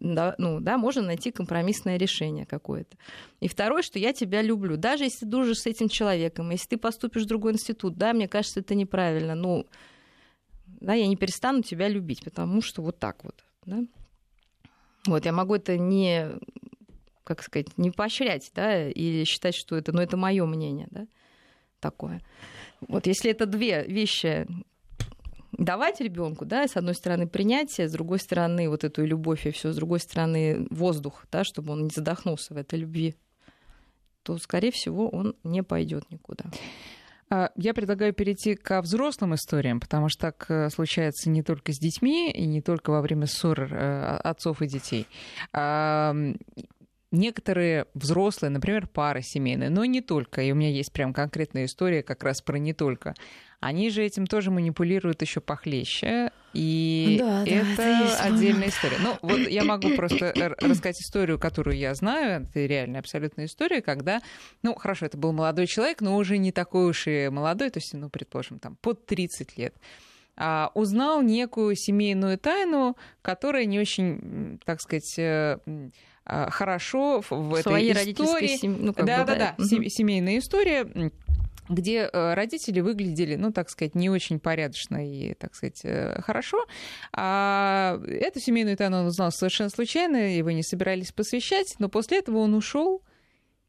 Speaker 2: Да, ну, да, можно найти компромиссное решение какое-то. И второе, что я тебя люблю. Даже если ты дружишь с этим человеком, если ты поступишь в другой институт, да, мне кажется, это неправильно. Ну, да, я не перестану тебя любить, потому что вот так вот. Да? Вот, я могу это не, как сказать, не поощрять, да, или считать, что это, ну, это мое мнение, да, такое. Вот если это две вещи, давать ребенку, да, с одной стороны принятие, с другой стороны вот эту любовь и все, с другой стороны воздух, да, чтобы он не задохнулся в этой любви, то, скорее всего, он не пойдет никуда.
Speaker 1: А, я предлагаю перейти к взрослым историям, потому что так э, случается не только с детьми и не только во время ссор э, отцов и детей некоторые взрослые, например, пары семейные, но не только, и у меня есть прям конкретная история как раз про не только, они же этим тоже манипулируют еще похлеще, и
Speaker 2: да,
Speaker 1: это,
Speaker 2: да, это
Speaker 1: отдельная история. Ну, вот я могу просто рассказать историю, которую я знаю, это реальная абсолютная история, когда, ну, хорошо, это был молодой человек, но уже не такой уж и молодой, то есть, ну, предположим, там, под 30 лет. А, узнал некую семейную тайну, которая не очень, так сказать, э, хорошо в
Speaker 2: Своей
Speaker 1: этой истории.
Speaker 2: Сем... Ну, да,
Speaker 1: да,
Speaker 2: бы,
Speaker 1: да, да, семейная история где э, родители выглядели, ну, так сказать, не очень порядочно и, так сказать, э, хорошо. А эту семейную тайну он узнал совершенно случайно, его не собирались посвящать, но после этого он ушел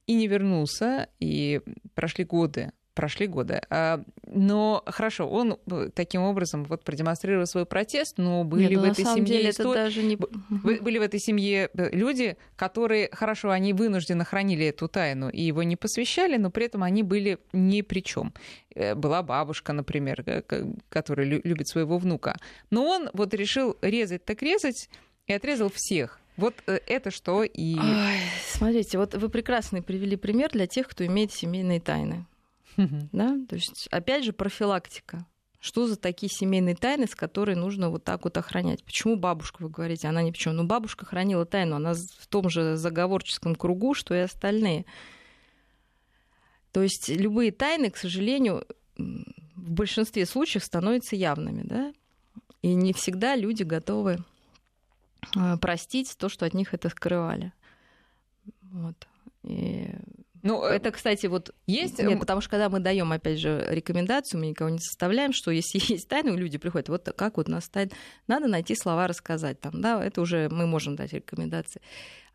Speaker 1: и не вернулся, и прошли годы прошли годы. А, но хорошо, он э, таким образом вот продемонстрировал свой протест, но были
Speaker 2: Нет,
Speaker 1: в этой семье
Speaker 2: деле
Speaker 1: истор...
Speaker 2: это даже не...
Speaker 1: были в этой семье э, люди, которые хорошо, они вынужденно хранили эту тайну и его не посвящали, но при этом они были ни при чем. Э, была бабушка, например, которая любит своего внука. Но он вот решил резать так резать и отрезал всех. Вот это что и...
Speaker 2: Ой, смотрите, вот вы прекрасно привели пример для тех, кто имеет семейные тайны. Да? То есть, опять же, профилактика. Что за такие семейные тайны, с которой нужно вот так вот охранять? Почему бабушка, вы говорите, она ни почему? Ну, бабушка хранила тайну, она в том же заговорческом кругу, что и остальные. То есть любые тайны, к сожалению, в большинстве случаев становятся явными, да? И не всегда люди готовы а, простить то, что от них это скрывали. Вот. И ну, это, кстати, вот есть. Нет, потому что когда мы даем, опять же, рекомендацию, мы никого не составляем, что если есть тайны, люди приходят, вот как вот у нас тайна, надо найти слова рассказать там, да, это уже мы можем дать рекомендации.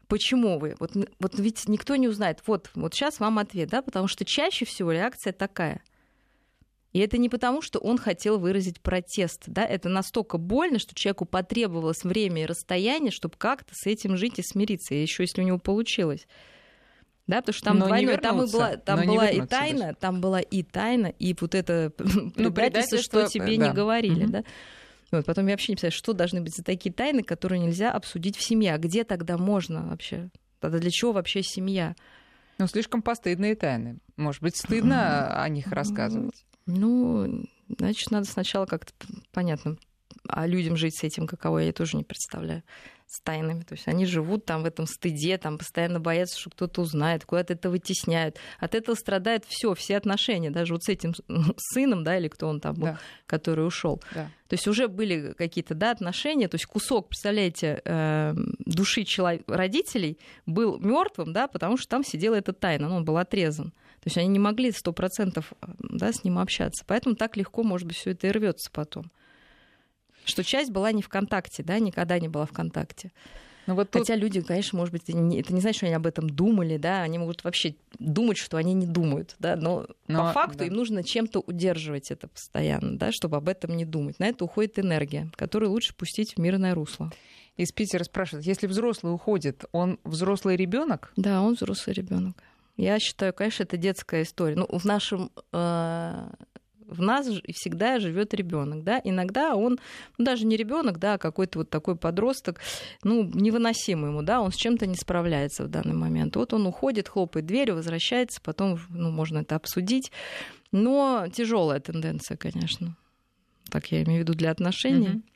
Speaker 2: Почему вы? Вот, вот ведь никто не узнает. Вот, вот сейчас вам ответ, да, потому что чаще всего реакция такая. И это не потому, что он хотел выразить протест, да, это настолько больно, что человеку потребовалось время и расстояние, чтобы как-то с этим жить и смириться, и еще если у него получилось. Да, потому что там
Speaker 1: но
Speaker 2: двойной, там, и была, там была и тайна,
Speaker 1: даже.
Speaker 2: там была и тайна, и вот это ну, предательство, что тебе да. не говорили, угу. да. Вот, потом я вообще не представляю, что должны быть за такие тайны, которые нельзя обсудить в семье. А где тогда можно вообще? Тогда для чего вообще семья?
Speaker 1: Ну, слишком постыдные тайны. Может быть, стыдно о них рассказывать?
Speaker 2: Ну, значит, надо сначала как-то понятно, а людям жить с этим каково, я тоже не представляю с тайнами. То есть они живут там в этом стыде, там постоянно боятся, что кто-то узнает, куда-то это вытесняют. От этого страдает все, все отношения, даже вот с этим сыном, да, или кто он там был, да. который ушел. Да. То есть уже были какие-то да, отношения, то есть кусок, представляете, э, души человек, родителей был мертвым, да, потому что там сидела эта тайна, ну, он был отрезан. То есть они не могли сто процентов да, с ним общаться. Поэтому так легко, может быть, все это и рвется потом что часть была не ВКонтакте, да, никогда не была ВКонтакте. Ну, вот тут... Хотя люди, конечно, может быть, это не, это не значит, что они об этом думали, да, они могут вообще думать, что они не думают, да, но, но по факту да. им нужно чем-то удерживать это постоянно, да, чтобы об этом не думать. На это уходит энергия, которую лучше пустить в мирное русло.
Speaker 1: Из Питера спрашивают, если взрослый уходит, он взрослый ребенок?
Speaker 2: Да, он взрослый ребенок. Я считаю, конечно, это детская история. Ну, в нашем э, в нас всегда живет ребенок, да, иногда он, ну, даже не ребенок, да, а какой-то вот такой подросток, ну, невыносимый ему, да, он с чем-то не справляется в данный момент. Вот он уходит, хлопает дверью, возвращается, потом, ну, можно это обсудить, но тяжелая тенденция, конечно. Так я имею в виду для отношений. Mm-hmm.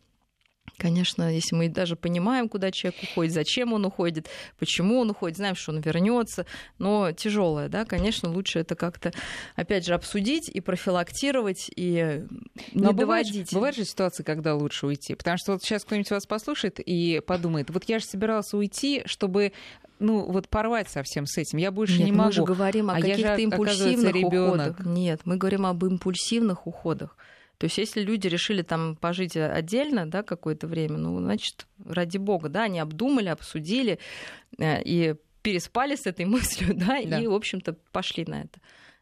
Speaker 2: Конечно, если мы даже понимаем, куда человек уходит, зачем он уходит, почему он уходит, знаем, что он вернется, но тяжелое, да, конечно, лучше это как-то, опять же, обсудить и профилактировать и не но доводить.
Speaker 1: Бывает, бывают же ситуации, когда лучше уйти, потому что вот сейчас кто-нибудь вас послушает и подумает, вот я же собирался уйти, чтобы ну, вот порвать совсем с этим. Я больше
Speaker 2: Нет,
Speaker 1: не могу.
Speaker 2: Мы же говорим о а каких-то импульсивных уходах. Нет, мы говорим об импульсивных уходах. То есть если люди решили там пожить отдельно, да, какое-то время, ну, значит, ради бога, да, они обдумали, обсудили э, и переспали с этой мыслью, да, да. и, в общем-то, пошли на это.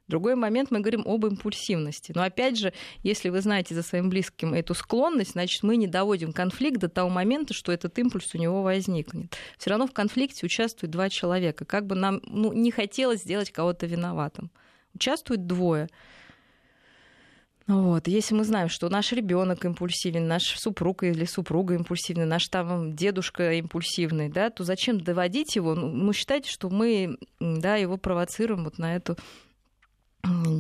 Speaker 2: Другой момент мы говорим об импульсивности. Но опять же, если вы знаете за своим близким эту склонность, значит, мы не доводим конфликт до того момента, что этот импульс у него возникнет. Все равно в конфликте участвуют два человека. Как бы нам ну, не хотелось сделать кого-то виноватым. Участвуют двое. Вот. Если мы знаем, что наш ребенок импульсивен, наш супруг или супруга импульсивный, наш там дедушка импульсивный, да, то зачем доводить его? Ну, считайте, что мы да, его провоцируем вот на эту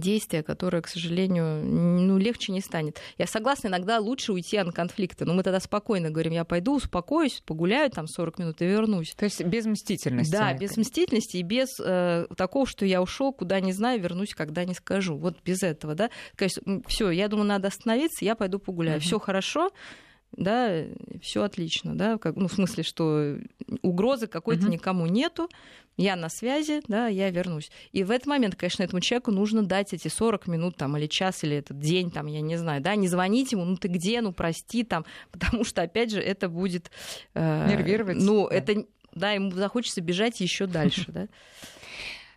Speaker 2: действие, которое, к сожалению, ну, легче не станет. Я согласна, иногда лучше уйти от конфликта, но мы тогда спокойно говорим, я пойду, успокоюсь, погуляю там 40 минут и вернусь.
Speaker 1: То есть без мстительности.
Speaker 2: Да, без мстительности и без э, такого, что я ушел, куда не знаю, вернусь, когда не скажу. Вот без этого, да. Конечно, все, я думаю, надо остановиться, я пойду погуляю. Uh-huh. Все хорошо, да, все отлично, да, как, ну, в смысле, что угрозы какой-то uh-huh. никому нету, я на связи, да, я вернусь. И в этот момент, конечно, этому человеку нужно дать эти 40 минут там, или час, или этот день, там, я не знаю, да, не звонить ему, ну ты где, ну прости, там, потому что, опять же, это будет...
Speaker 1: Э, Нервировать.
Speaker 2: Ну, да. это, да, ему захочется бежать еще дальше, да.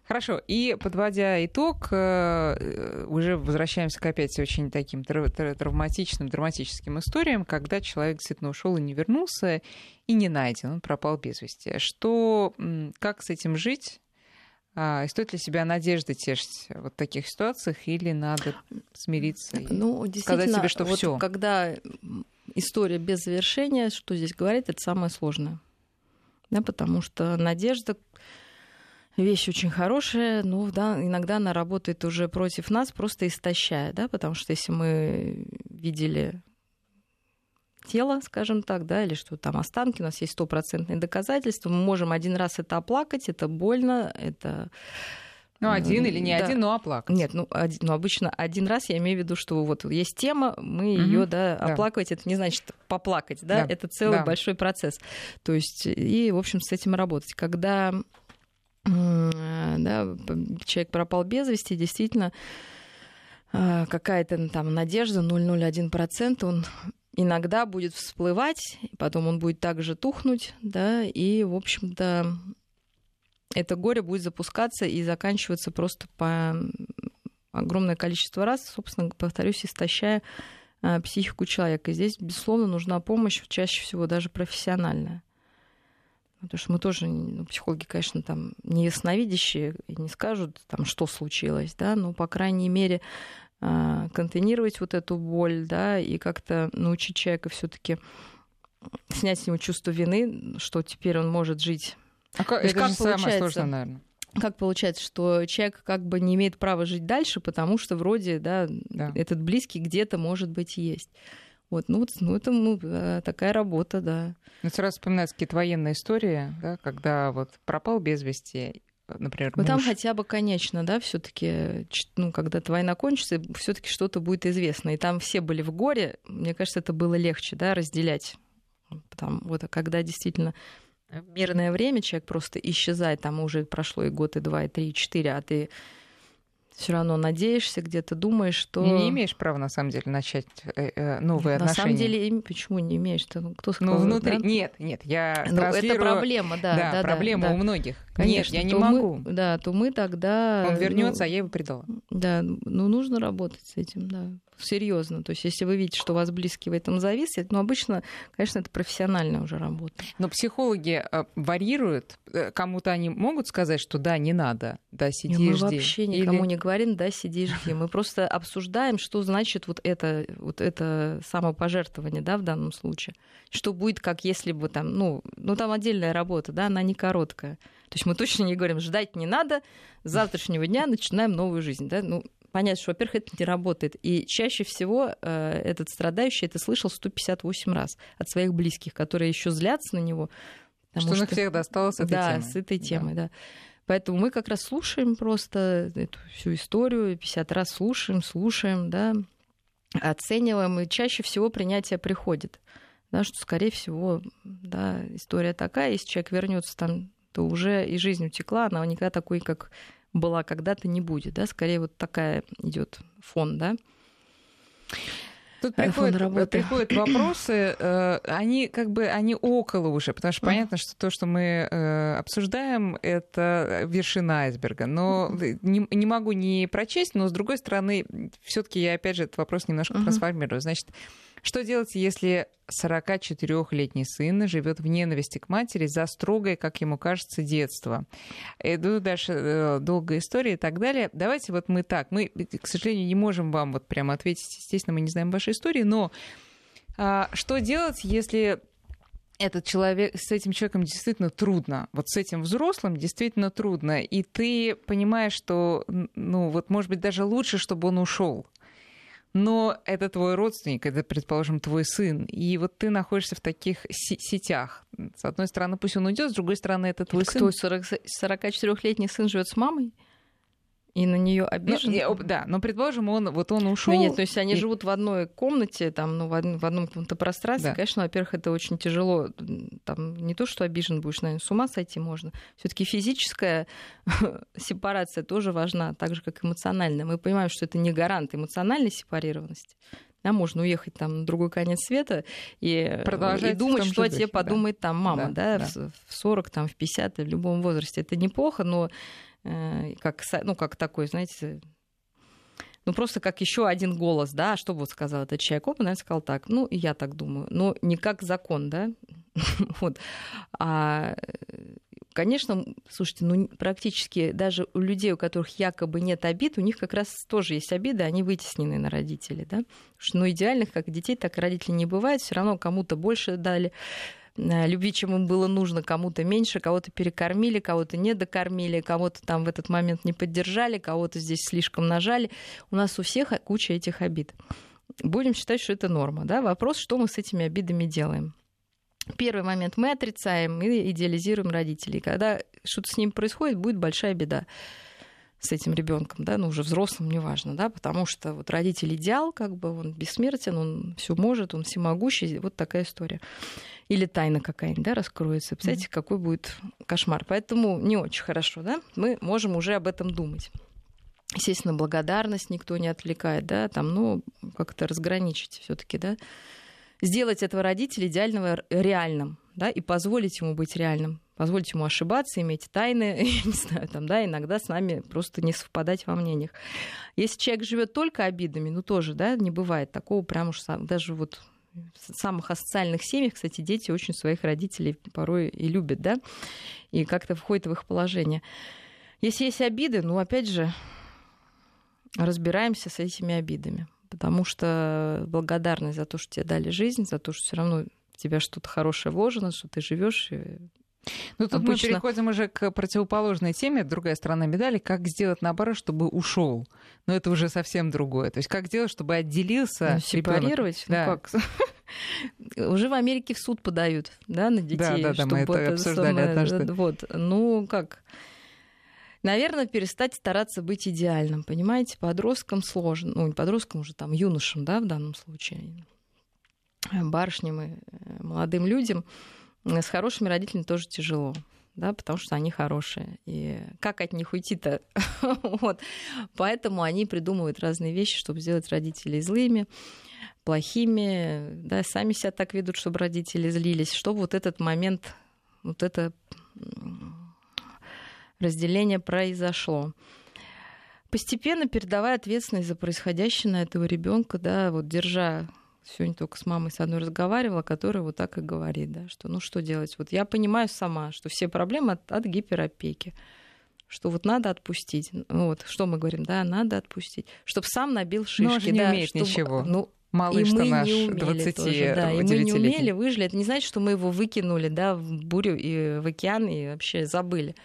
Speaker 1: Хорошо, и подводя итог, э, уже возвращаемся к опять очень таким травматичным, драматическим историям, когда человек действительно ушел и не вернулся, и не найден, он пропал без вести. Что, как с этим жить? А, и стоит ли себя надежды тешить вот в таких ситуациях, или надо смириться и ну, сказать себе, что
Speaker 2: вот
Speaker 1: все?
Speaker 2: Когда история без завершения, что здесь говорить, это самое сложное. Да, потому что надежда вещь очень хорошая, но да, иногда она работает уже против нас, просто истощая, да, потому что если мы видели тело, скажем так, да, или что там останки, у нас есть стопроцентные доказательства, мы можем один раз это оплакать, это больно, это
Speaker 1: ну, один или не да. один, но оплакать.
Speaker 2: Нет, ну, один, ну, обычно один раз я имею в виду, что вот есть тема, мы угу. ее, да, оплакивать, да. это не значит поплакать, да, да. это целый да. большой процесс. То есть, и, в общем, с этим работать. Когда да, человек пропал без вести, действительно а, какая-то там надежда 0,01%, он иногда будет всплывать, потом он будет также тухнуть, да, и, в общем-то, это горе будет запускаться и заканчиваться просто по огромное количество раз, собственно, повторюсь, истощая а, психику человека. И здесь, безусловно, нужна помощь, чаще всего даже профессиональная. Потому что мы тоже, ну, психологи, конечно, там не ясновидящие и не скажут, там, что случилось, да, но, по крайней мере, а, контейнировать вот эту боль, да, и как-то научить человека все таки снять с него чувство вины, что теперь он может жить.
Speaker 1: А как, это как же самое сложное, наверное.
Speaker 2: Как получается, что человек как бы не имеет права жить дальше, потому что вроде, да, да. этот близкий где-то, может быть, есть. Вот, ну, вот, ну это ну, э, такая работа, да.
Speaker 1: Ну, сразу вспоминаются какие-то военные истории, да, когда вот пропал без вести, например,
Speaker 2: Ну, там хотя бы, конечно, да, все таки ну, когда война кончится, все таки что-то будет известно. И там все были в горе, мне кажется, это было легче, да, разделять. Там, вот, а когда действительно в мирное время человек просто исчезает, там уже прошло и год, и два, и три, и четыре, а ты все равно надеешься, где-то думаешь, что...
Speaker 1: Не имеешь права, на самом деле, начать э, э, новые
Speaker 2: на
Speaker 1: отношения.
Speaker 2: На самом деле, почему не имеешь? -то? Ну, кто сказал?
Speaker 1: Ну, внутри...
Speaker 2: Да?
Speaker 1: Нет, нет, я
Speaker 2: ну, Это проблема, да.
Speaker 1: Да,
Speaker 2: да
Speaker 1: проблема
Speaker 2: да,
Speaker 1: у многих.
Speaker 2: Конечно,
Speaker 1: нет, я не могу.
Speaker 2: Мы, да, то мы тогда...
Speaker 1: Он вернется,
Speaker 2: ну,
Speaker 1: а я его предала.
Speaker 2: Да, ну, нужно работать с этим, да. Серьезно. То есть, если вы видите, что у вас близкие в этом зависят, ну, обычно, конечно, это профессиональная уже работа.
Speaker 1: Но психологи э, варьируют. Кому-то они могут сказать, что да, не надо, да, сиди
Speaker 2: и мы
Speaker 1: жди.
Speaker 2: вообще никому Или... не говорим, да, сиди и жди. Мы просто обсуждаем, что значит вот это, вот это самопожертвование, да, в данном случае. Что будет, как если бы там, ну, ну там отдельная работа, да, она не короткая. То есть мы точно не говорим, ждать не надо, с завтрашнего дня начинаем новую жизнь, да, ну, понять, что, во-первых, это не работает. И чаще всего э, этот страдающий это слышал 158 раз от своих близких, которые еще злятся на него.
Speaker 1: Что, что на всех досталось с этой
Speaker 2: да,
Speaker 1: темой.
Speaker 2: с этой темой, да. да. Поэтому мы как раз слушаем просто эту всю историю, 50 раз слушаем, слушаем, да, оцениваем, и чаще всего принятие приходит. Да, что, скорее всего, да, история такая, если человек вернется там, то уже и жизнь утекла, она никогда такой, как была когда-то, не будет. Да? Скорее вот такая идет фон, да.
Speaker 1: Тут приходят, приходят вопросы, э, они как бы они около уже, потому что понятно, что то, что мы э, обсуждаем, это вершина айсберга. Но не, не могу не прочесть, но с другой стороны, все-таки я опять же этот вопрос немножко трансформирую. Значит, что делать, если 44-летний сын живет в ненависти к матери за строгое, как ему кажется, детство? Иду дальше э, долгая история и так далее. Давайте вот мы так. Мы, к сожалению, не можем вам вот прямо ответить. Естественно, мы не знаем вашей истории, но а, что делать, если этот человек, с этим человеком действительно трудно. Вот с этим взрослым действительно трудно. И ты понимаешь, что, ну, вот, может быть, даже лучше, чтобы он ушел но это твой родственник, это, предположим, твой сын, и вот ты находишься в таких сетях. С одной стороны, пусть он уйдет, с другой стороны, это твой
Speaker 2: это
Speaker 1: сын.
Speaker 2: Кто, 44-летний сын живет с мамой? И на нее обижен?
Speaker 1: Ну, да, но предположим, он вот он ушел.
Speaker 2: Ну, нет, то есть они и... живут в одной комнате, там, ну, в, одном, в одном каком-то пространстве. Да. Конечно, во-первых, это очень тяжело. Там не то, что обижен будешь, наверное, с ума сойти можно. Все-таки физическая сепарация тоже важна, так же, как эмоциональная. Мы понимаем, что это не гарант эмоциональной сепарированности. Да, можно уехать там на другой конец света и, и думать, что о тебе да. подумает там мама, да, да, да. В, в 40, там, в 50, в любом возрасте. Это неплохо, но как, ну, как такой, знаете, ну, просто как еще один голос, да, что бы вот сказал этот человек, он, наверное, сказал так, ну, и я так думаю, но не как закон, да, вот. А, конечно, слушайте, ну, практически даже у людей, у которых якобы нет обид, у них как раз тоже есть обиды, они вытеснены на родителей, да, потому что, ну, идеальных как детей, так и родителей не бывает, все равно кому-то больше дали, Э, любви, чем им было нужно, кому-то меньше, кого-то перекормили, кого-то не докормили, кого-то там в этот момент не поддержали, кого-то здесь слишком нажали. У нас у всех куча этих обид. Будем считать, что это норма. Да? Вопрос, что мы с этими обидами делаем. Первый момент мы отрицаем и идеализируем родителей. Когда что-то с ним происходит, будет большая беда с этим ребенком, да, ну уже взрослым, неважно, да, потому что вот родитель идеал, как бы он бессмертен, он все может, он всемогущий, вот такая история. Или тайна какая-нибудь, да, раскроется. Представляете, mm-hmm. какой будет кошмар. Поэтому не очень хорошо, да, мы можем уже об этом думать. Естественно, благодарность никто не отвлекает, да, там, ну, как-то разграничить все таки да. Сделать этого родителя идеального реальным, да, и позволить ему быть реальным позволить ему ошибаться, иметь тайны, не знаю, там, да, иногда с нами просто не совпадать во мнениях. Если человек живет только обидами, ну тоже, да, не бывает такого прям уж даже вот в самых асоциальных семьях, кстати, дети очень своих родителей порой и любят, да, и как-то входит в их положение. Если есть обиды, ну, опять же, разбираемся с этими обидами, потому что благодарность за то, что тебе дали жизнь, за то, что все равно в тебя что-то хорошее вложено, что ты живешь,
Speaker 1: ну, тут Обычно... мы переходим уже к противоположной теме, другая сторона медали, как сделать наоборот, чтобы ушел. Но это уже совсем другое. То есть как сделать, чтобы отделился ну,
Speaker 2: сепарировать? Ну, как? Уже в Америке в суд подают, да, на детей. Да,
Speaker 1: да, да, мы это обсуждали самое... однажды.
Speaker 2: Вот, ну как? Наверное, перестать стараться быть идеальным, понимаете? Подросткам сложно, ну, не подросткам уже, там, юношам, да, в данном случае, барышням и э, молодым людям – с хорошими родителями тоже тяжело. да, потому что они хорошие. И как от них уйти-то? вот. Поэтому они придумывают разные вещи, чтобы сделать родителей злыми, плохими, да, сами себя так ведут, чтобы родители злились, чтобы вот этот момент, вот это разделение произошло. Постепенно передавая ответственность за происходящее на этого ребенка, да, вот держа сегодня только с мамой с одной разговаривала, которая вот так и говорит, да, что ну что делать? Вот я понимаю сама, что все проблемы от, от гиперопеки, что вот надо отпустить. Ну вот, что мы говорим, да, надо отпустить, чтобы сам набил шишки. Но
Speaker 1: он же не
Speaker 2: да,
Speaker 1: умеет
Speaker 2: чтобы,
Speaker 1: ничего.
Speaker 2: Ну,
Speaker 1: Малыш
Speaker 2: и мы
Speaker 1: наш
Speaker 2: не умели
Speaker 1: 20
Speaker 2: тоже, да, и мы не умели, выжили. Это не значит, что мы его выкинули, да, в бурю и в океан и вообще забыли.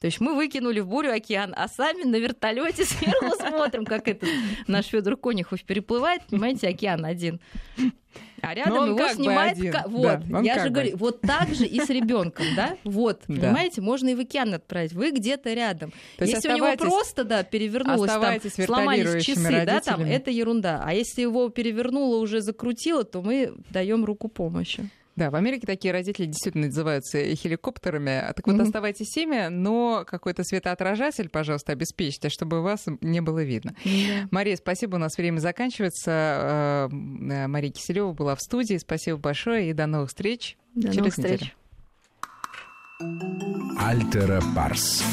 Speaker 2: То есть мы выкинули в бурю океан, а сами на вертолете сверху смотрим, как этот наш Федор Конюхов переплывает, понимаете, океан один. А рядом его снимает... Ка... Вот, да, я же говорю, вот так же и с ребенком, да? Вот, да. понимаете, можно и в океан отправить. Вы где-то рядом. То если у него просто, да, перевернулось, там, сломались часы, да, там, это ерунда. А если его перевернуло, уже закрутило, то мы даем руку помощи.
Speaker 1: Да, в Америке такие родители действительно называются хеликоптерами. Так вот, mm-hmm. оставайтесь всеми, но какой-то светоотражатель, пожалуйста, обеспечьте, чтобы вас не было видно. Mm-hmm. Мария, спасибо, у нас время заканчивается. Э, Мария Киселева была в студии. Спасибо большое и до новых встреч
Speaker 2: до
Speaker 1: через
Speaker 2: новых
Speaker 1: неделю.
Speaker 2: Встреч.
Speaker 3: Альтера Парс.